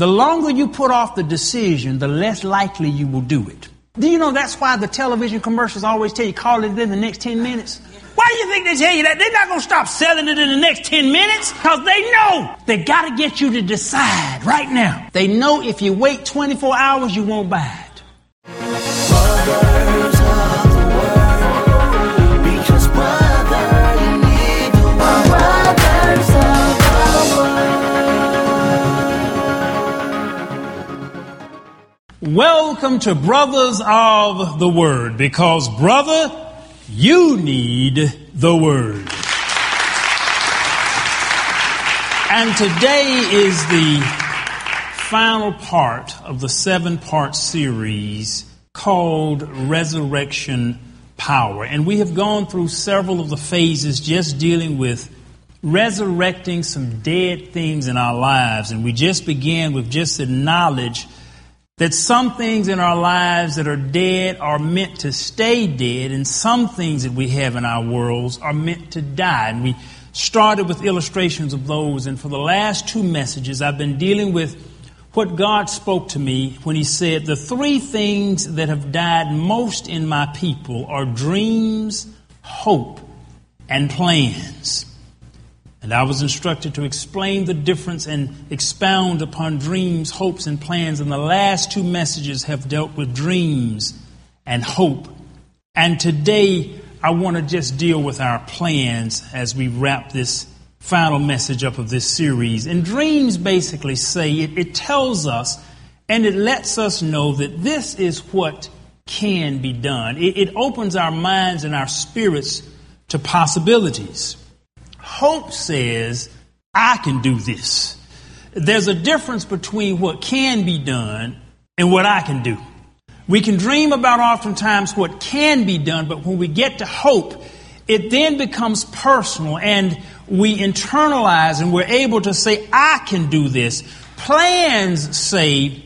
the longer you put off the decision, the less likely you will do it. Do you know that's why the television commercials always tell you call it in the next 10 minutes? Why do you think they tell you that? They're not going to stop selling it in the next 10 minutes because they know they got to get you to decide right now. They know if you wait 24 hours, you won't buy it. Welcome to Brothers of the Word because, brother, you need the Word. And today is the final part of the seven part series called Resurrection Power. And we have gone through several of the phases just dealing with resurrecting some dead things in our lives. And we just began with just the knowledge that some things in our lives that are dead are meant to stay dead, and some things that we have in our worlds are meant to die. And we started with illustrations of those, and for the last two messages, I've been dealing with what God spoke to me when He said, The three things that have died most in my people are dreams, hope, and plans. And I was instructed to explain the difference and expound upon dreams, hopes, and plans. And the last two messages have dealt with dreams and hope. And today, I want to just deal with our plans as we wrap this final message up of this series. And dreams basically say it, it tells us and it lets us know that this is what can be done. It, it opens our minds and our spirits to possibilities. Hope says, I can do this. There's a difference between what can be done and what I can do. We can dream about oftentimes what can be done, but when we get to hope, it then becomes personal and we internalize and we're able to say, I can do this. Plans say,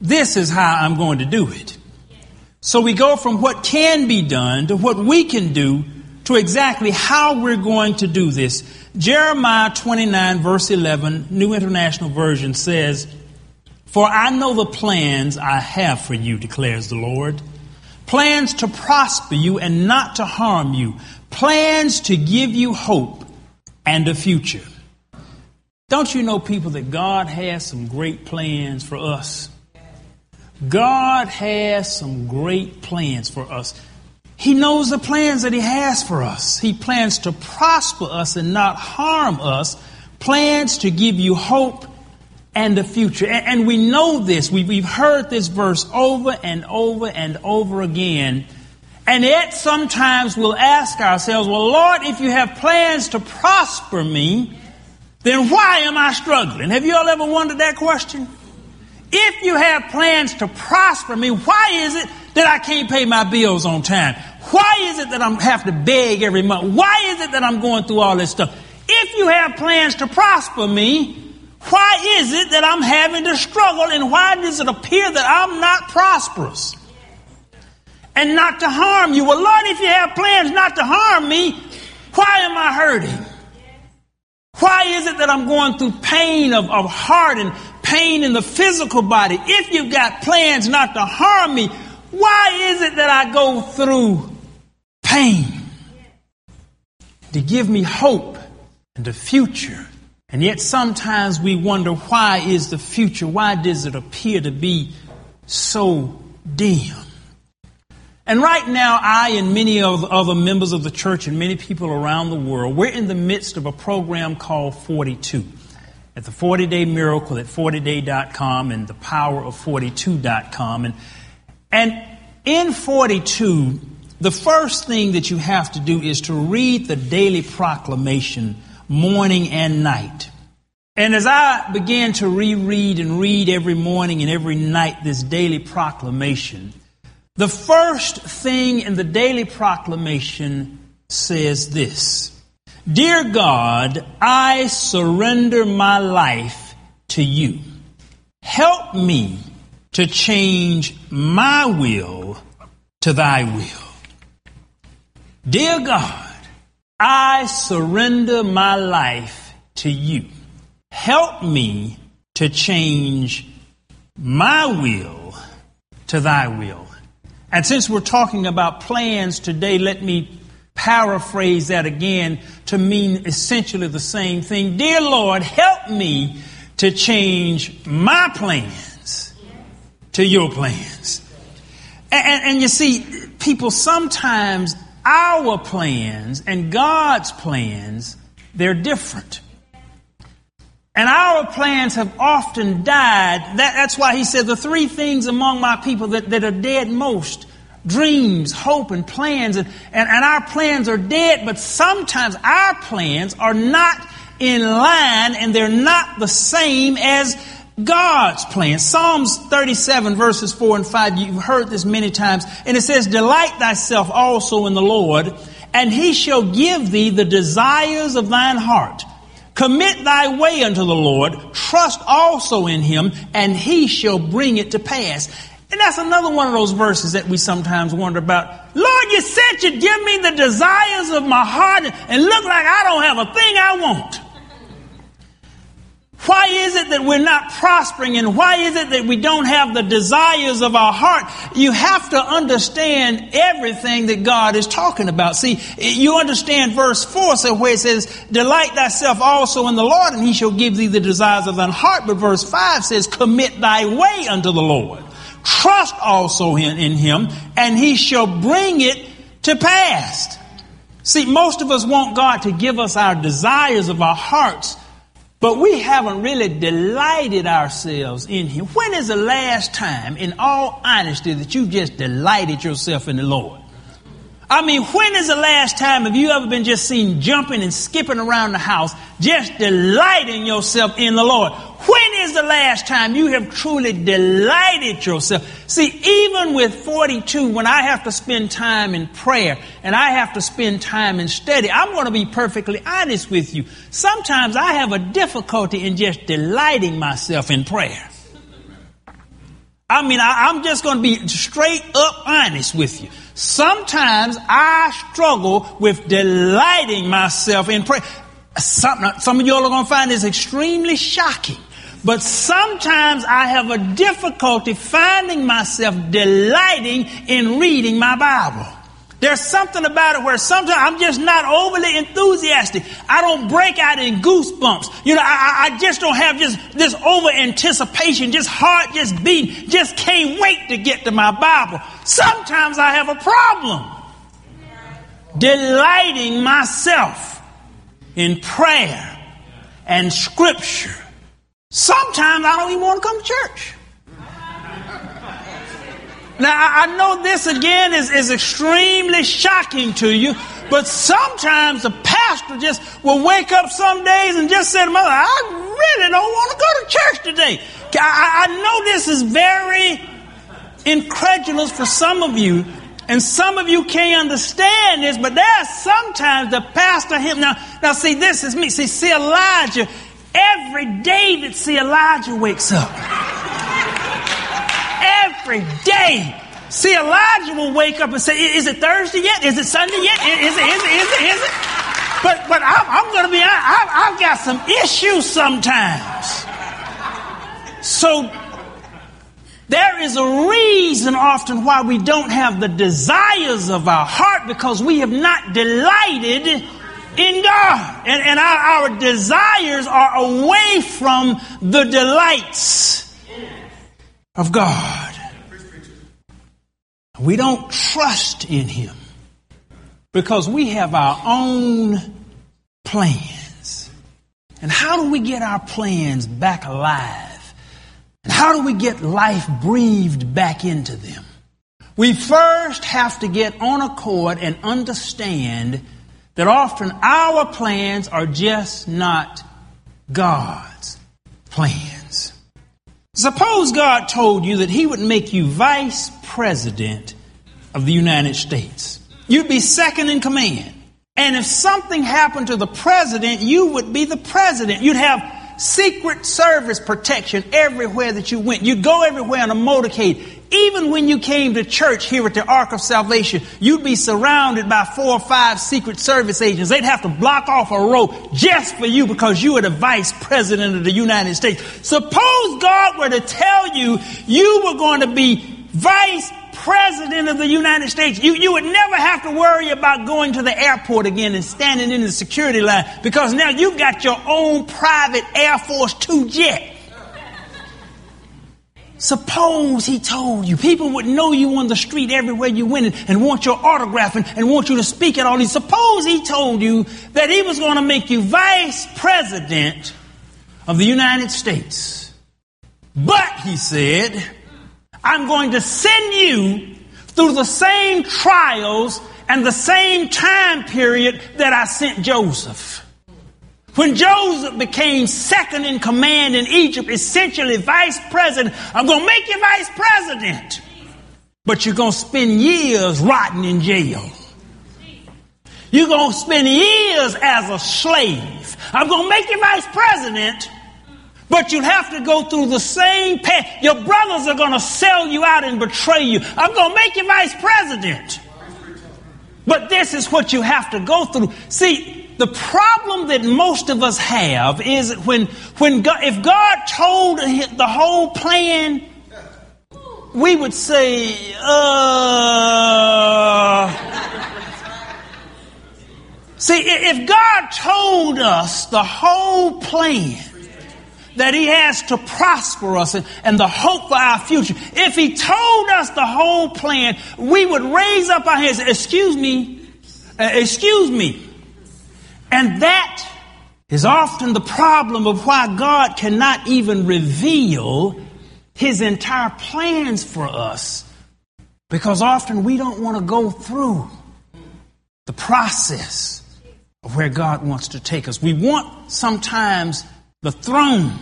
this is how I'm going to do it. So we go from what can be done to what we can do to exactly how we're going to do this. Jeremiah 29, verse 11, New International Version says, For I know the plans I have for you, declares the Lord. Plans to prosper you and not to harm you. Plans to give you hope and a future. Don't you know, people, that God has some great plans for us? God has some great plans for us. He knows the plans that He has for us. He plans to prosper us and not harm us, plans to give you hope and the future. And, we know this. We've heard this verse over and over and over again. And yet sometimes we'll ask ourselves, well, Lord, if you have plans to prosper me, then why am I struggling? Have you all ever wondered that question? If you have plans to prosper me, why is it that I can't pay my bills on time? Why is it that I have to beg every month? Why is it that I'm going through all this stuff? If you have plans to prosper me, why is it that I'm having to struggle and why does it appear that I'm not prosperous? And not to harm you. Well, Lord, if you have plans not to harm me, why am I hurting? Why is it that I'm going through pain of, of heart and pain in the physical body? If you've got plans not to harm me, why is it that I go through pain? To give me hope and a future. And yet sometimes we wonder why is the future, why does it appear to be so dim? And right now, I and many of the other members of the church and many people around the world, we're in the midst of a program called 42 at the 40 Day Miracle at 40day.com and the power of 42.com. And and in 42, the first thing that you have to do is to read the daily proclamation morning and night. And as I began to reread and read every morning and every night this daily proclamation, the first thing in the daily proclamation says this Dear God, I surrender my life to you. Help me to change my will to thy will. Dear God, I surrender my life to you. Help me to change my will to thy will. And since we're talking about plans today, let me paraphrase that again to mean essentially the same thing. Dear Lord, help me to change my plans to your plans. And, and, and, you see, people sometimes our plans and God's plans, they're different. And our plans have often died. That, that's why he said the three things among my people that, that are dead most dreams, hope, and plans. And, and, and our plans are dead, but sometimes our plans are not in line and they're not the same as God's plan. Psalms 37 verses 4 and 5, you've heard this many times, and it says, Delight thyself also in the Lord, and he shall give thee the desires of thine heart. Commit thy way unto the Lord, trust also in him, and he shall bring it to pass. And that's another one of those verses that we sometimes wonder about. Lord, you said you'd give me the desires of my heart, and look like I don't have a thing I want. Why is it that we're not prospering and why is it that we don't have the desires of our heart? You have to understand everything that God is talking about. See, you understand verse 4 so where it says, Delight thyself also in the Lord and he shall give thee the desires of thine heart. But verse 5 says, Commit thy way unto the Lord. Trust also in, in him and he shall bring it to pass. See, most of us want God to give us our desires of our hearts but we haven't really delighted ourselves in Him. When is the last time, in all honesty, that you've just delighted yourself in the Lord? I mean, when is the last time have you ever been just seen jumping and skipping around the house, just delighting yourself in the Lord? When is the last time you have truly delighted yourself? See, even with 42, when I have to spend time in prayer and I have to spend time in study, I'm going to be perfectly honest with you. Sometimes I have a difficulty in just delighting myself in prayer. I mean, I, am just going to be straight up honest with you. Sometimes I struggle with delighting myself in prayer. Some, some of y'all are going to find this extremely shocking. But sometimes I have a difficulty finding myself delighting in reading my Bible. There's something about it where sometimes I'm just not overly enthusiastic. I don't break out in goosebumps. You know, I, I just don't have just this over anticipation, just heart just beating, just can't wait to get to my Bible. Sometimes I have a problem delighting myself in prayer and scripture. Sometimes I don't even want to come to church. Now, I know this again is, is extremely shocking to you, but sometimes the pastor just will wake up some days and just say to mother, I really don't want to go to church today. I, I know this is very incredulous for some of you, and some of you can't understand this, but there's sometimes the pastor him now. Now, see, this is me. See, C. Elijah. Every day that C. Elijah wakes up every day. See, Elijah will wake up and say, Is it Thursday yet? Is it Sunday yet? Is it, is it, is it, is it? But, but I'm, I'm going to be, I, I've got some issues sometimes. So, there is a reason often why we don't have the desires of our heart because we have not delighted in God. And, and our, our desires are away from the delights of God. We don't trust in Him because we have our own plans. And how do we get our plans back alive? And how do we get life breathed back into them? We first have to get on accord and understand that often our plans are just not God's plans. Suppose God told you that He would make you vice president of the United States. You'd be second in command. And if something happened to the president, you would be the president. You'd have Secret Service protection everywhere that you went. You'd go everywhere on a motorcade. Even when you came to church here at the Ark of Salvation, you'd be surrounded by four or five Secret Service agents. They'd have to block off a row just for you because you were the Vice President of the United States. Suppose God were to tell you you were going to be Vice President of the United States, you, you would never have to worry about going to the airport again and standing in the security line because now you've got your own private Air Force Two jet. Suppose he told you, people would know you on the street everywhere you went and, want your autograph and, and, want you to speak at all these. Suppose he told you that he was going to make you vice president of the United States. But, he said, I'm going to send you through the same trials and the same time period that I sent Joseph. When Joseph became second in command in Egypt, essentially vice president, I'm going to make you vice president. But you're going to spend years rotting in jail. You're going to spend years as a slave. I'm going to make you vice president, but you have to go through the same path. Your brothers are going to sell you out and betray you. I'm going to make you vice president. But this is what you have to go through. See, the problem that most of us have is when, when God, if God told the whole plan, we would say, uh. See, if God told us the whole plan, that He has to prosper us and, and, the hope for our future. If He told us the whole plan, we would raise up our hands, excuse me, uh, excuse me. And that is often the problem of why God cannot even reveal His entire plans for us. Because often we don't want to go through the process of where God wants to take us. We want sometimes the throne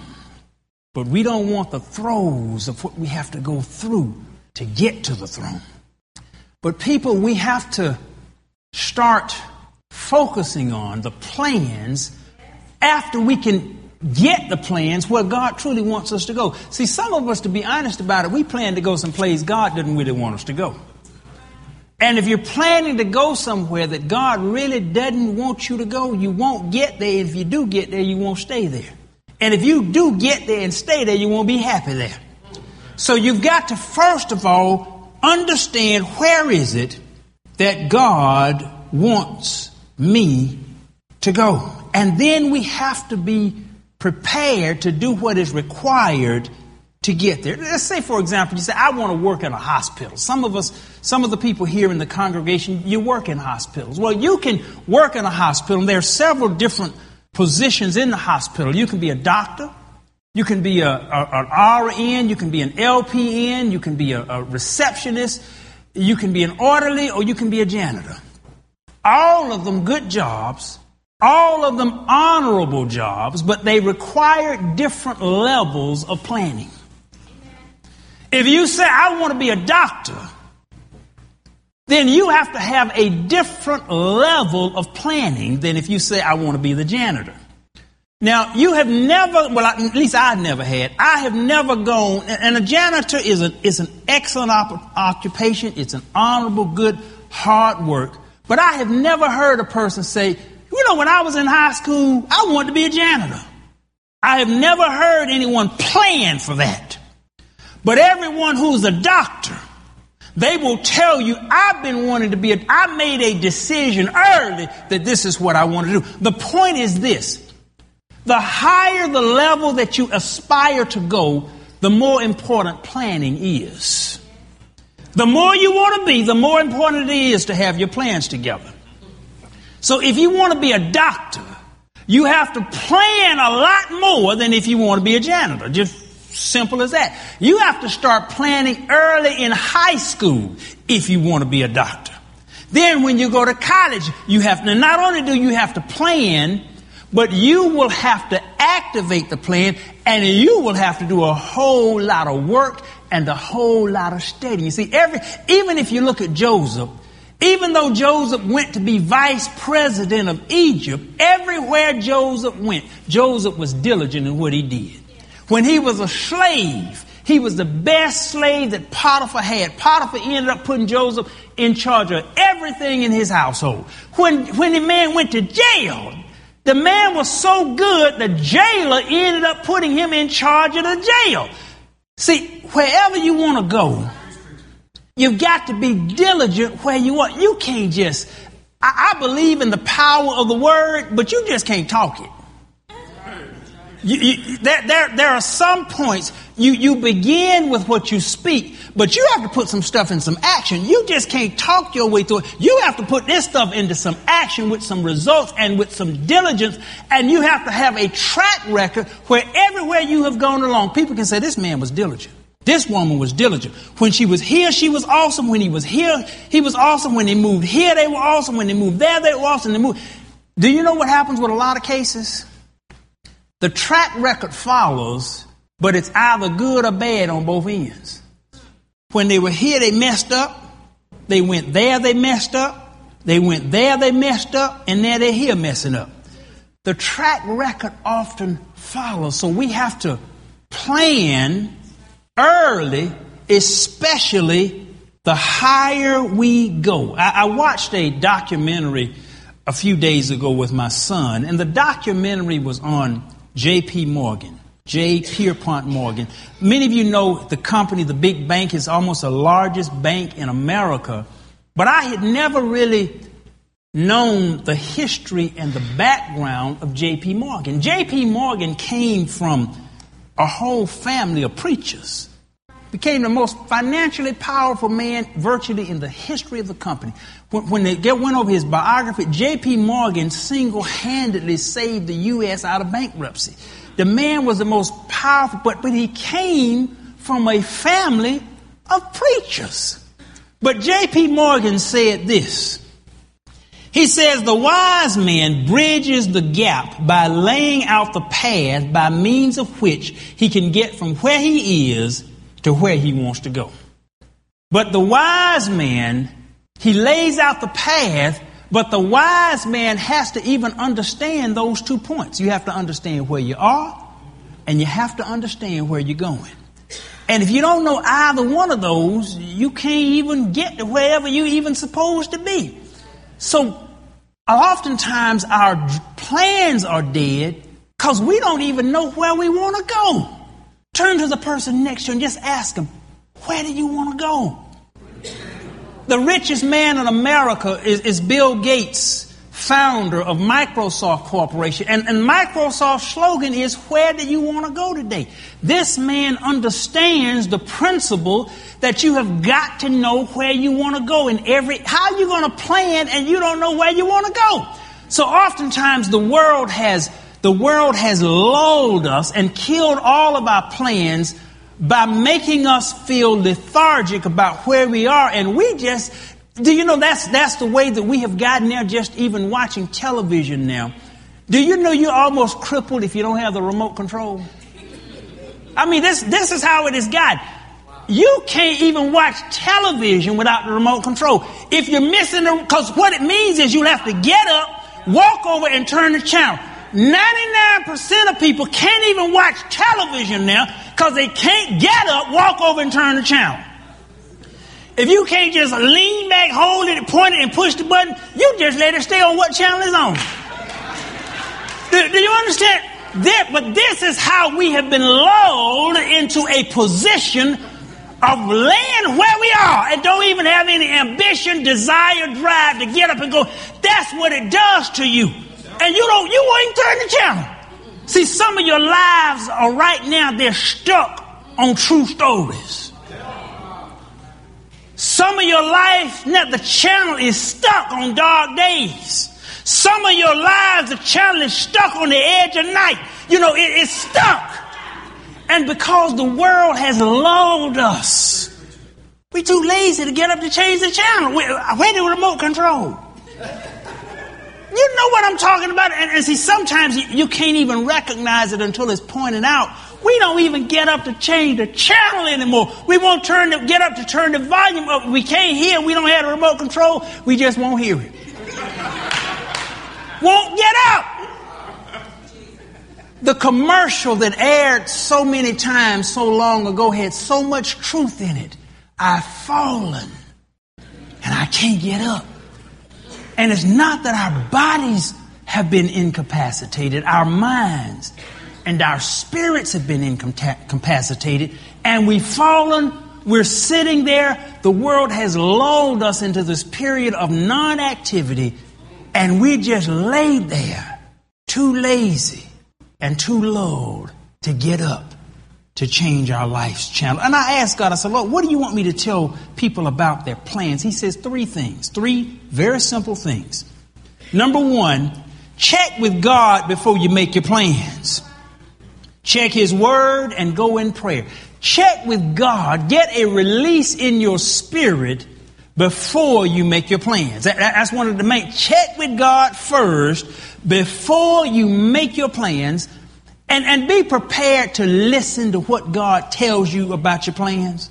but we don't want the throes of what we have to go through to get to the throne. But people, we have to start focusing on the plans after we can get the plans where God truly wants us to go. See, some of us, to be honest about it, we plan to go someplace God didn't really want us to go. And if you're planning to go somewhere that God really doesn't want you to go, you won't get there. If you do get there, you won't stay there. And if you do get there and stay there, you won't be happy there. So you've got to first of all understand where is it that God wants me to go. And then we have to be prepared to do what is required to get there. Let's say, for example, you say, I want to work in a hospital. Some of us, some of the people here in the congregation, you work in hospitals. Well, you can work in a hospital, and there are several different positions in the hospital. You can be a doctor, you can be a, a, an RN, you can be an LPN, you can be a, a receptionist, you can be an orderly, or you can be a janitor. All of them good jobs, all of them honorable jobs, but they require different levels of planning. If you say, I want to be a doctor, then you have to have a different level of planning than if you say, I want to be the janitor. Now, you have never, well, at least I've never had, I have never gone, and a janitor is, a, is an excellent op- occupation, it's an honorable, good, hard work, but I have never heard a person say, you know, when I was in high school, I wanted to be a janitor. I have never heard anyone plan for that. But everyone who's a doctor, they will tell you, I've been wanting to be, a, I made a decision early that this is what I want to do. The point is this. The higher the level that you aspire to go, the more important planning is. The more you want to be, the more important it is to have your plans together. So if you want to be a doctor, you have to plan a lot more than if you want to be a janitor. Just Simple as that. You have to start planning early in high school if you want to be a doctor. Then when you go to college, you have to, not only do you have to plan, but you will have to activate the plan and you will have to do a whole lot of work and a whole lot of studying. You see, every, even if you look at Joseph, Even though Joseph went to be vice president of Egypt, everywhere Joseph went, Joseph was diligent in what he did. When he was a slave, he was the best slave that Potiphar had. Potiphar ended up putting Joseph in charge of everything in his household. When, when the man went to jail, the man was so good, the jailer ended up putting him in charge of the jail. See, wherever you want to go, You've got to be diligent where you are. You can't just, I, I believe in the power of the word, but you just can't talk it. You, you, there, there, there are some points you, you begin with what you speak, but you have to put some stuff in some action. You just can't talk your way through it. You have to put this stuff into some action with some results and with some diligence, and you have to have a track record where everywhere you have gone along, people can say, this man was diligent. This woman was diligent. When she was here, she was awesome. When he was here, he was awesome. When they moved here, they were awesome. When they moved there, they were awesome. They moved. Do you know what happens with a lot of cases? The track record follows, but it's either good or bad on both ends. When they were here, they messed up. They went there, they messed up. They went there, they messed up. And now they're here messing up. The track record often follows. So we have to plan early, especially the higher we go. I, I, watched a documentary a few days ago with my son, and the documentary was on J.P. Morgan. J. Pierpont Morgan. Many of you know the company, the big bank, is almost the largest bank in America. But I had never really known the history and the background of J.P. Morgan. J.P. Morgan came from a whole family of preachers. Became the most financially powerful man virtually in the history of the company. When, when they get, went over his biography, J.P. Morgan single handedly saved the U.S. out of bankruptcy. The man was the most powerful, but, but he came from a family of preachers. But J.P. Morgan said this. He says the wise man bridges the gap by laying out the path by means of which he can get from where he is to where he wants to go. But the wise man, he lays out the path, but the wise man has to even understand those two points. You have to understand where you are, and you have to understand where you're going. And if you don't know either one of those, you can't even get to wherever you're even supposed to be. So oftentimes our plans are dead because we don't even know where we want to go. Turn to the person next to you and just ask them, where do you want to go? The richest man in America is, is Bill Gates, founder of Microsoft Corporation. And, and Microsoft's slogan is, where do you want to go today? This man understands the principle that you have got to know where you want to go in every, how you going to plan and you don't know where you want to go? So oftentimes the world has, the world has lulled us and killed all of our plans by making us feel lethargic about where we are and we just, do you know that's, that's the way that we have gotten there just even watching television now? Do you know you're almost crippled if you don't have the remote control? I mean, this, this is how it is got. You can't even watch television without the remote control. If you're missing the, cause what it means is you'll have to get up, walk over and turn the channel. 99% of people can't even watch television now because they can't get up, walk over and turn the channel. If you can't just lean back, hold it, point it, and push the button, you just let it stay on what channel is on. do, do you understand? That, but this is how we have been lulled into a position of laying where we are and don't even have any ambition, desire, drive to get up and go. That's what it does to you. And you don't, you won't turn the channel. See, some of your lives are right now, they're stuck on true stories. Some of your life, now the channel is stuck on dark days. Some of your lives, the channel is stuck on the edge of night. You know, it, it's stuck. And because the world has lulled us, we're too lazy to get up to change the channel. Where the remote control? You know what I'm talking about? And, and see, sometimes you, you, can't even recognize it until it's pointed out. We don't even get up to change the channel anymore. We won't turn the, get up to turn the volume up. We can't hear. We don't have a remote control. We just won't hear it. won't get up. The commercial that aired so many times so long ago had so much truth in it. I've fallen and I can't get up. And it's not that our bodies have been incapacitated, our minds and our spirits have been incapacitated, and we've fallen. We're sitting there. The world has lulled us into this period of non activity, and we just laid there, too lazy and too lulled to get up to change our life's channel. And I asked God, I said, Lord, what do you want me to tell people about their plans? He says three things, three very simple things. Number one, check with God before you make your plans. Check His Word and go in prayer. Check with God. Get a release in your spirit before you make your plans. That's one of the main. Check with God first before you make your plans and, and be prepared to listen to what God tells you about your plans.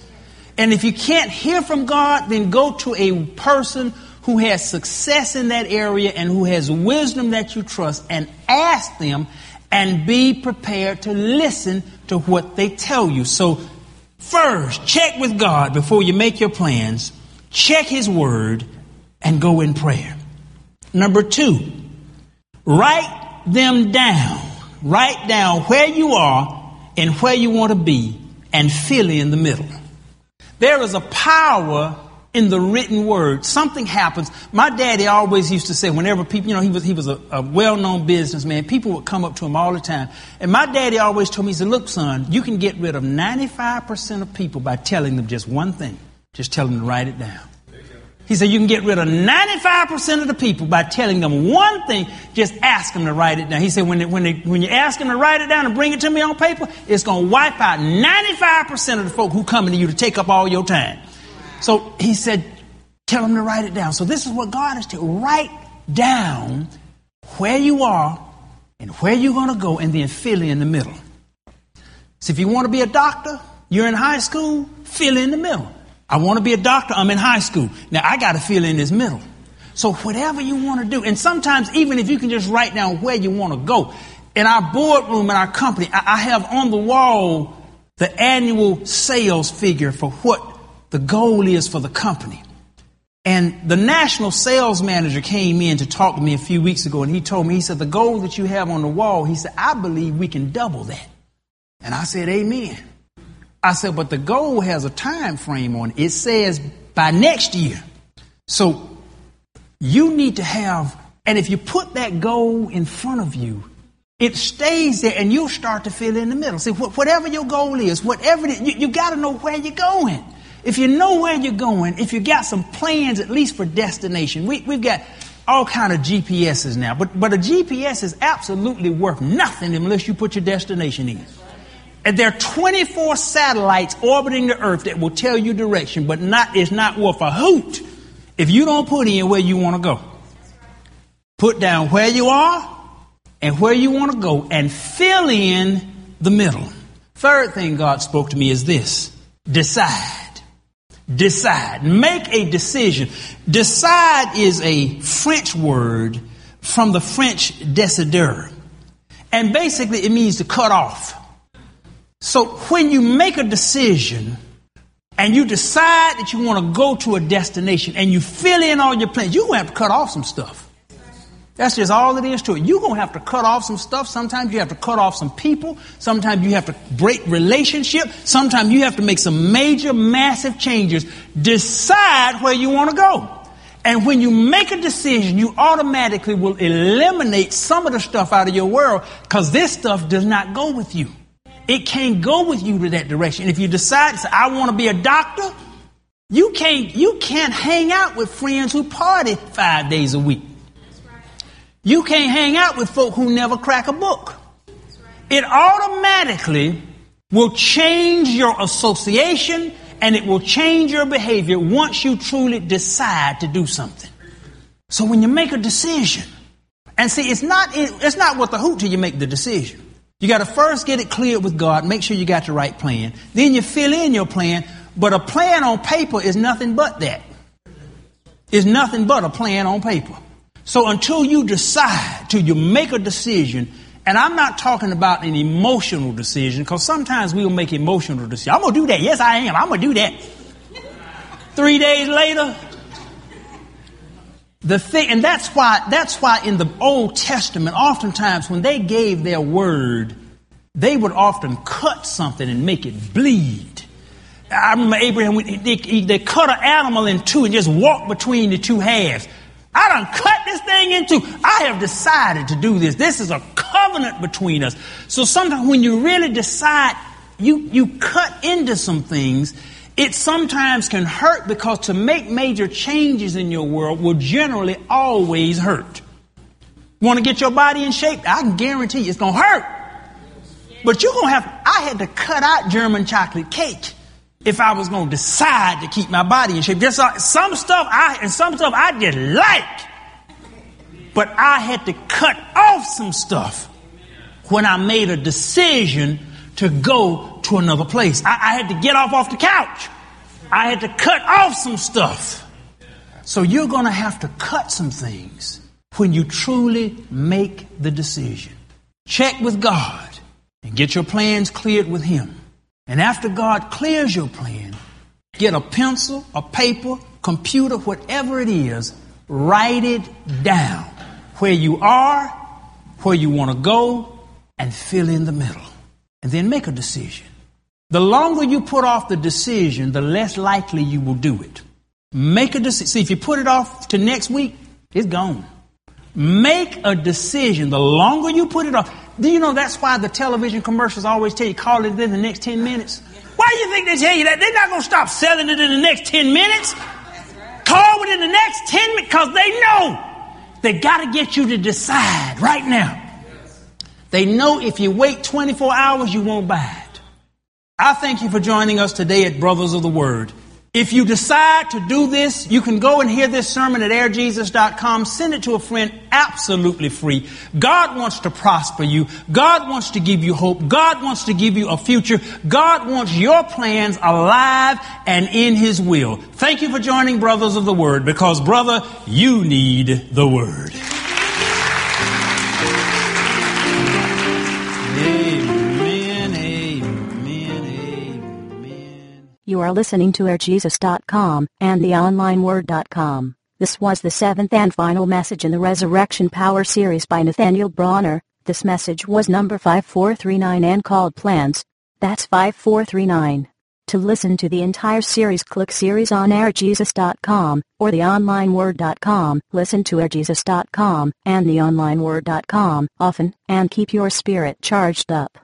And if you can't hear from God, then go to a person who has success in that area and who has wisdom that you trust and ask them and be prepared to listen to what they tell you. So, first, check with God before you make your plans, check His Word, and go in prayer. Number two, write them down Write down where you are and where you want to be and fill in the middle. There is a power in the written word. Something happens. My daddy always used to say, whenever people, you know, he was, he was a, a well known businessman, people would come up to him all the time. And my daddy always told me, he said, Look, son, you can get rid of 95% of people by telling them just one thing. Just tell them to write it down. He said, You can get rid of 95% of the people by telling them one thing, just ask them to write it down. He said, When, they, when, they, when you ask them to write it down and bring it to me on paper, it's going to wipe out 95% of the folk who come to you to take up all your time. So he said, Tell them to write it down. So this is what God is to write down where you are and where you're going to go and then fill in the middle. So if you want to be a doctor, you're in high school, fill in the middle. I want to be a doctor. I'm in high school. Now I got to fill in this middle. So whatever you want to do, and sometimes even if you can just write down where you want to go. In our boardroom in our company, I have on the wall the annual sales figure for what the goal is for the company. And the national sales manager came in to talk to me a few weeks ago, and he told me, he said, the goal that you have on the wall, he said, I believe we can double that. And I said, Amen. I said, but the goal has a time frame on it. It says by next year. So you need to have, and if you put that goal in front of you, it stays there and you'll start to fill in the middle. See, whatever your goal is, whatever it is, you, you got to know where you're going. If you know where you're going, if you got some plans at least for destination, we, we've got all kind of GPSs now, but, but a GPS is absolutely worth nothing unless you put your destination in. And there are 24 satellites orbiting the earth that will tell you direction, but not, it's not worth a hoot if you don't put in where you want to go. Put down where you are and where you want to go and fill in the middle. Third thing God spoke to me is this decide. Decide. Make a decision. Decide is a French word from the French décider. And basically it means to cut off. So when you make a decision and you decide that you want to go to a destination and you fill in all your plans, you're going to have to cut off some stuff. That's just all it is to it. You're going to have to cut off some stuff. Sometimes you have to cut off some people. Sometimes you have to break relationship. Sometimes you have to make some major, massive changes. Decide where you want to go. And when you make a decision, you automatically will eliminate some of the stuff out of your world because this stuff does not go with you. It can't go with you to that direction. If you decide say, I want to be a doctor, you can't, you can't hang out with friends who party five days a week. You can't hang out with folk who never crack a book. It automatically will change your association and it will change your behavior once you truly decide to do something. So when you make a decision, and see, it's not, it's not what the hoot till you make the decision. You got to first get it cleared with God, make sure you got the right plan. Then you fill in your plan, but a plan on paper is nothing but that. Is nothing but a plan on paper. So until you decide, till you make a decision, and I'm not talking about an emotional decision, because sometimes we'll make emotional decisions. I'm gonna do that. Yes, I am. I'm gonna do that. Three days later, the thing, and that's why, that's why in the Old Testament, oftentimes when they gave their word, they would often cut something and make it bleed. I remember Abraham, they, they cut an animal in two and just walked between the two halves. I done cut this thing into. I have decided to do this. This is a covenant between us. So sometimes when you really decide, you, you cut into some things it sometimes can hurt because to make major changes in your world will generally always hurt. Want to get your body in shape? I can guarantee you it's going to hurt. But you're going to have, I had to cut out German chocolate cake if I was going to decide to keep my body in shape. There's some stuff I, and some stuff I just like. But I had to cut off some stuff when I made a decision to go to another place. I, I had to get off off the couch. I had to cut off some stuff. So you're going to have to cut some things when you truly make the decision. Check with God and get your plans cleared with Him. And after God clears your plan, get a pencil, a paper, computer, whatever it is, write it down where you are, where you want to go, and fill in the middle and then make a decision. The longer you put off the decision, the less likely you will do it. Make a decision. See, if you put it off to next week, it's gone. Make a decision. The longer you put it off, do you know that's why the television commercials always tell you call it in the next 10 minutes? Why do you think they tell you that? They're not going to stop selling it in the next 10 minutes. Call within the next 10 minutes because they know they got to get you to decide right now. They know if you wait 24 hours, you won't buy. I thank you for joining us today at Brothers of the Word. If you decide to do this, you can go and hear this sermon at airjesus.com. Send it to a friend absolutely free. God wants to prosper you. God wants to give you hope. God wants to give you a future. God wants your plans alive and in His will. Thank you for joining Brothers of the Word because, brother, you need the Word. You are listening to airjesus.com and theonlineword.com. This was the seventh and final message in the Resurrection Power series by Nathaniel Bronner. This message was number 5439 and called Plans. That's 5439. To listen to the entire series, click series on airjesus.com or theonlineword.com. Listen to airjesus.com and theonlineword.com often and keep your spirit charged up.